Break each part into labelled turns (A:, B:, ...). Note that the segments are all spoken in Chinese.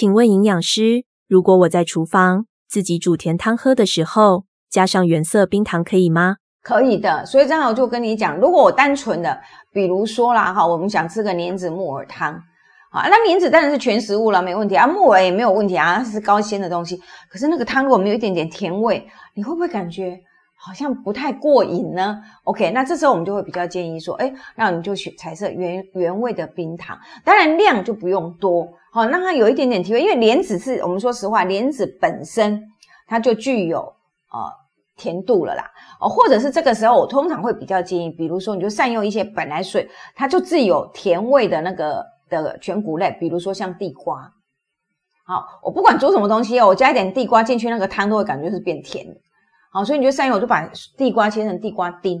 A: 请问营养师，如果我在厨房自己煮甜汤喝的时候，加上原色冰糖可以吗？
B: 可以的。所以正好就跟你讲，如果我单纯的，比如说啦哈，我们想吃个莲子木耳汤，啊，那莲子当然是全食物了，没问题啊，木耳也没有问题啊，是高纤的东西。可是那个汤如果没有一点点甜味，你会不会感觉？好像不太过瘾呢。OK，那这时候我们就会比较建议说，哎，那你就选彩色原原味的冰糖，当然量就不用多，好，让它有一点点提味。因为莲子是我们说实话，莲子本身它就具有呃甜度了啦，哦，或者是这个时候我通常会比较建议，比如说你就善用一些本来水它就自有甜味的那个的全谷类，比如说像地瓜，好，我不管煮什么东西哦，我加一点地瓜进去，那个汤都会感觉是变甜的。好，所以你就善用，我就把地瓜切成地瓜丁。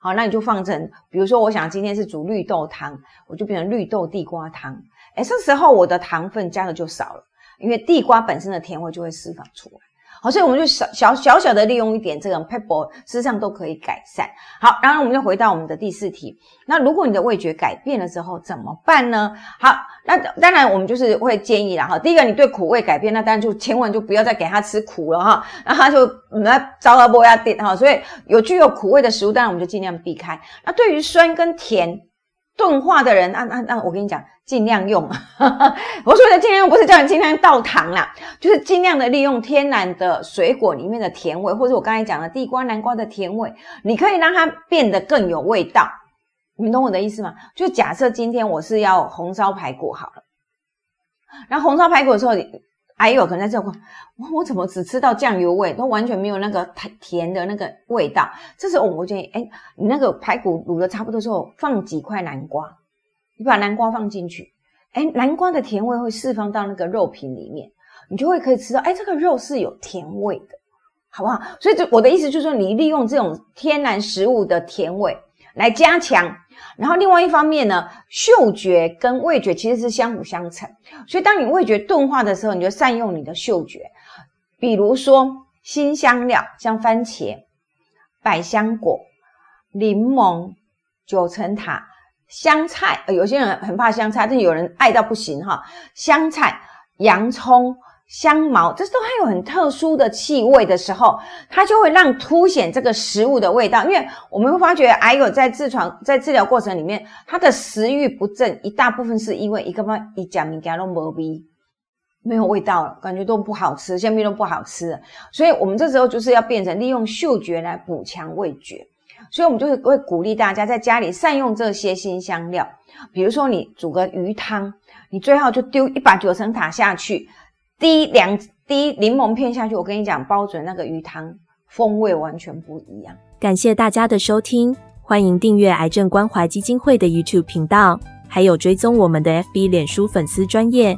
B: 好，那你就放成，比如说，我想今天是煮绿豆汤，我就变成绿豆地瓜汤。哎，这时候我的糖分加的就少了，因为地瓜本身的甜味就会释放出来。好，所以我们就小小小小的利用一点这个 pepper，事实上都可以改善。好，然后我们就回到我们的第四题。那如果你的味觉改变了之后怎么办呢？好，那当然我们就是会建议啦哈。第一个，你对苦味改变，那当然就千万就不要再给他吃苦了哈。那他就那糟了不要点哈。所以有具有苦味的食物，当然我们就尽量避开。那对于酸跟甜。钝化的人，那那那，我跟你讲，尽量用。我说的尽量用，不是叫你尽量倒糖啦，就是尽量的利用天然的水果里面的甜味，或者我刚才讲的地瓜、南瓜的甜味，你可以让它变得更有味道。你们懂我的意思吗？就假设今天我是要红烧排骨好了，然后红烧排骨的时候。还有可能在这块，我我怎么只吃到酱油味，都完全没有那个甜的那个味道。这时候我建议，哎，你那个排骨卤的差不多之后，放几块南瓜，你把南瓜放进去，哎，南瓜的甜味会释放到那个肉品里面，你就会可以吃到，哎，这个肉是有甜味的，好不好？所以就我的意思就是说，你利用这种天然食物的甜味来加强。然后另外一方面呢，嗅觉跟味觉其实是相辅相成，所以当你味觉钝化的时候，你就善用你的嗅觉，比如说新香料，像番茄、百香果、柠檬、九层塔、香菜，有些人很怕香菜，但有人爱到不行哈，香菜、洋葱。香茅，这都还有很特殊的气味的时候，它就会让凸显这个食物的味道。因为我们会发觉，癌友在痔疮在治疗过程里面，他的食欲不振，一大部分是因为一个嘛，一讲米加拢无味，没有味道了，感觉都不好吃，下面都不好吃。所以我们这时候就是要变成利用嗅觉来补强味觉。所以我们就会会鼓励大家在家里善用这些新香料，比如说你煮个鱼汤，你最好就丢一把九层塔下去。滴两滴柠檬片下去，我跟你讲，包准那个鱼汤风味完全不一样。
A: 感谢大家的收听，欢迎订阅癌症关怀基金会的 YouTube 频道，还有追踪我们的 FB 脸书粉丝专业。